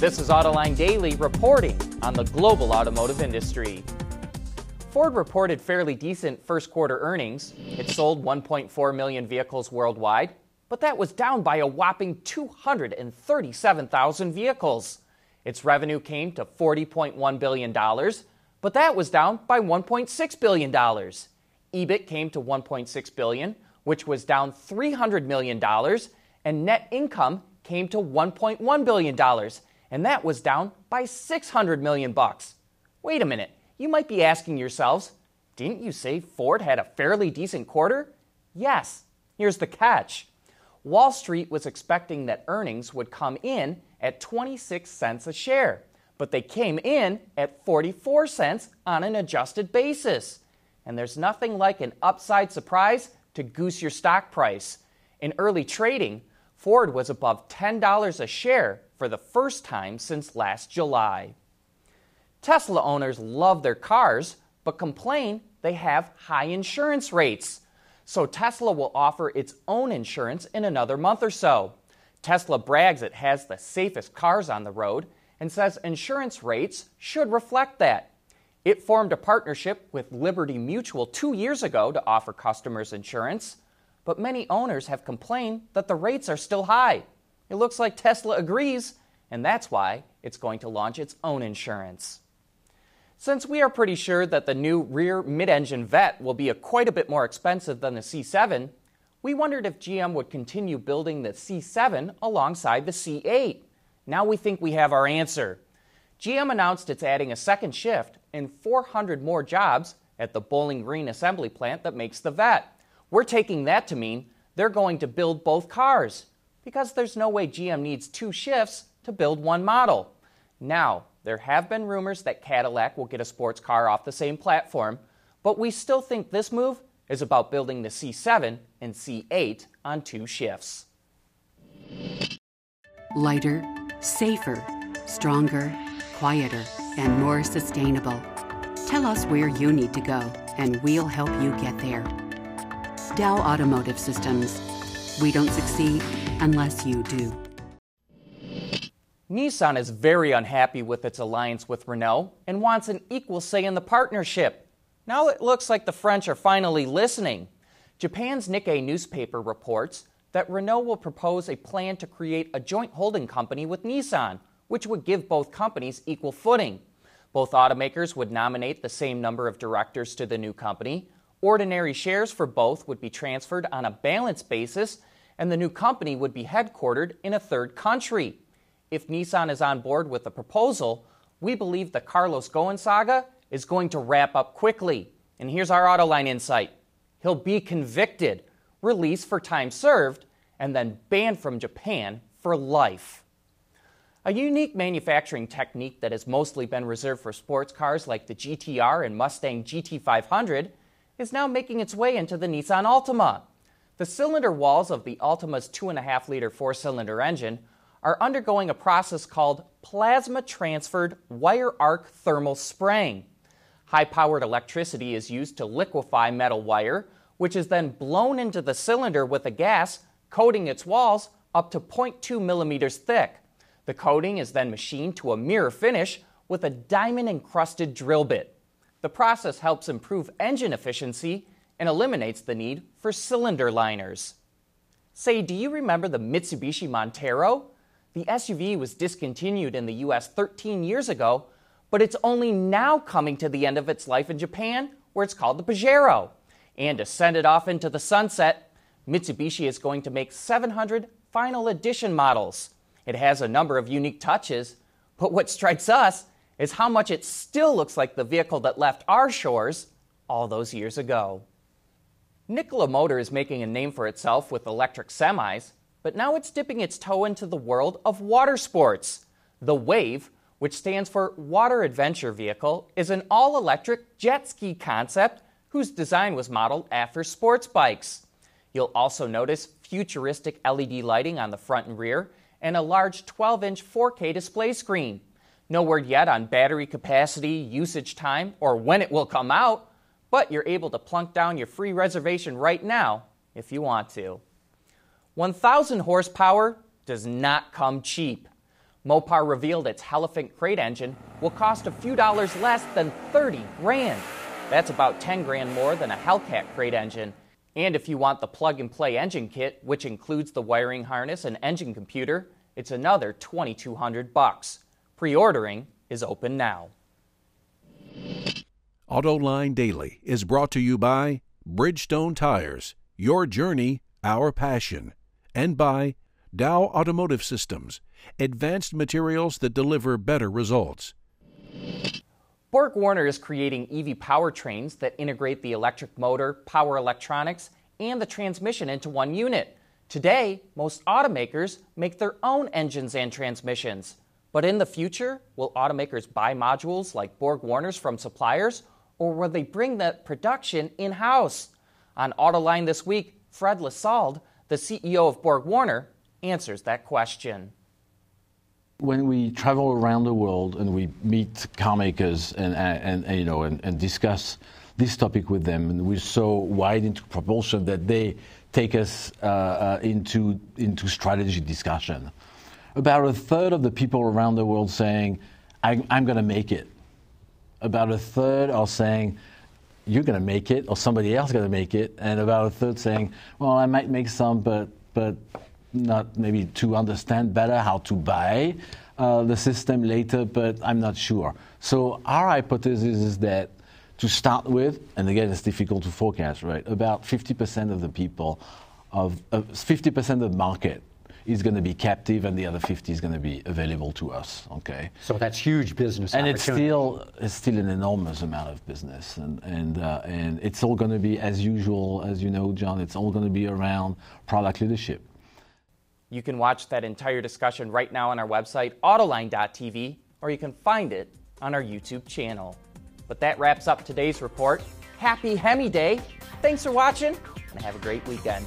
This is Autoline Daily reporting on the global automotive industry. Ford reported fairly decent first quarter earnings. It sold 1.4 million vehicles worldwide, but that was down by a whopping 237,000 vehicles. Its revenue came to $40.1 billion, but that was down by $1.6 billion. EBIT came to 1.6 billion, which was down $300 million, and net income came to $1.1 billion, and that was down by 600 million bucks. Wait a minute, you might be asking yourselves, didn't you say Ford had a fairly decent quarter? Yes. Here's the catch. Wall Street was expecting that earnings would come in at 26 cents a share, but they came in at 44 cents on an adjusted basis. And there's nothing like an upside surprise to goose your stock price. In early trading, Ford was above $10 a share for the first time since last July. Tesla owners love their cars, but complain they have high insurance rates. So Tesla will offer its own insurance in another month or so. Tesla brags it has the safest cars on the road and says insurance rates should reflect that. It formed a partnership with Liberty Mutual two years ago to offer customers insurance, but many owners have complained that the rates are still high. It looks like Tesla agrees, and that's why it's going to launch its own insurance. Since we are pretty sure that the new rear mid engine Vette will be a quite a bit more expensive than the C7, we wondered if GM would continue building the C7 alongside the C8. Now we think we have our answer. GM announced it's adding a second shift and 400 more jobs at the Bowling Green assembly plant that makes the Vette. We're taking that to mean they're going to build both cars because there's no way GM needs two shifts to build one model. Now, there have been rumors that Cadillac will get a sports car off the same platform, but we still think this move is about building the C7 and C8 on two shifts. Lighter, safer, stronger quieter, and more sustainable. Tell us where you need to go, and we'll help you get there. Dow Automotive Systems. We don't succeed unless you do. Nissan is very unhappy with its alliance with Renault and wants an equal say in the partnership. Now it looks like the French are finally listening. Japan's Nikkei newspaper reports that Renault will propose a plan to create a joint holding company with Nissan which would give both companies equal footing. Both automakers would nominate the same number of directors to the new company. Ordinary shares for both would be transferred on a balance basis, and the new company would be headquartered in a third country. If Nissan is on board with the proposal, we believe the Carlos Ghosn saga is going to wrap up quickly. And here's our Autoline insight he'll be convicted, released for time served, and then banned from Japan for life. A unique manufacturing technique that has mostly been reserved for sports cars like the GTR and Mustang GT500 is now making its way into the Nissan Altima. The cylinder walls of the Altima's 2.5 liter four cylinder engine are undergoing a process called plasma transferred wire arc thermal spraying. High powered electricity is used to liquefy metal wire, which is then blown into the cylinder with a gas coating its walls up to 0.2 millimeters thick. The coating is then machined to a mirror finish with a diamond encrusted drill bit. The process helps improve engine efficiency and eliminates the need for cylinder liners. Say, do you remember the Mitsubishi Montero? The SUV was discontinued in the US 13 years ago, but it's only now coming to the end of its life in Japan, where it's called the Pajero. And to send it off into the sunset, Mitsubishi is going to make 700 final edition models. It has a number of unique touches, but what strikes us is how much it still looks like the vehicle that left our shores all those years ago. Nikola Motor is making a name for itself with electric semis, but now it's dipping its toe into the world of water sports. The Wave, which stands for Water Adventure Vehicle, is an all electric jet ski concept whose design was modeled after sports bikes. You'll also notice futuristic LED lighting on the front and rear and a large 12 inch 4K display screen. No word yet on battery capacity, usage time, or when it will come out, but you're able to plunk down your free reservation right now if you want to. 1,000 horsepower does not come cheap. Mopar revealed its Hellephant crate engine will cost a few dollars less than 30 grand. That's about 10 grand more than a Hellcat crate engine. And if you want the plug and play engine kit, which includes the wiring harness and engine computer, it's another 2200 bucks. Pre-ordering is open now. AutoLine Daily is brought to you by Bridgestone Tires, your journey, our passion, and by Dow Automotive Systems, advanced materials that deliver better results. BorgWarner is creating EV powertrains that integrate the electric motor, power electronics, and the transmission into one unit. Today, most automakers make their own engines and transmissions. But in the future, will automakers buy modules like BorgWarner's from suppliers, or will they bring that production in house? On Autoline this week, Fred Lissalde, the CEO of BorgWarner, answers that question. When we travel around the world and we meet car makers and, and, and you know and, and, discuss this topic with them, and we're so wide into proportion that they take us uh, uh, into into strategy discussion. About a third of the people around the world saying, I, "I'm going to make it." About a third are saying, "You're going to make it," or somebody else is going to make it, and about a third saying, "Well, I might make some, but but not maybe to understand better how to buy uh, the system later, but I'm not sure. So our hypothesis is that to start with, and again, it's difficult to forecast, right? About 50% of the people, of uh, 50% of the market is going to be captive, and the other 50 is going to be available to us. Okay. So that's huge business. And it's still it's still an enormous amount of business, and and uh, and it's all going to be as usual, as you know, John. It's all going to be around product leadership. You can watch that entire discussion right now on our website, autoline.tv, or you can find it on our YouTube channel. But that wraps up today's report. Happy Hemi Day. Thanks for watching, and have a great weekend.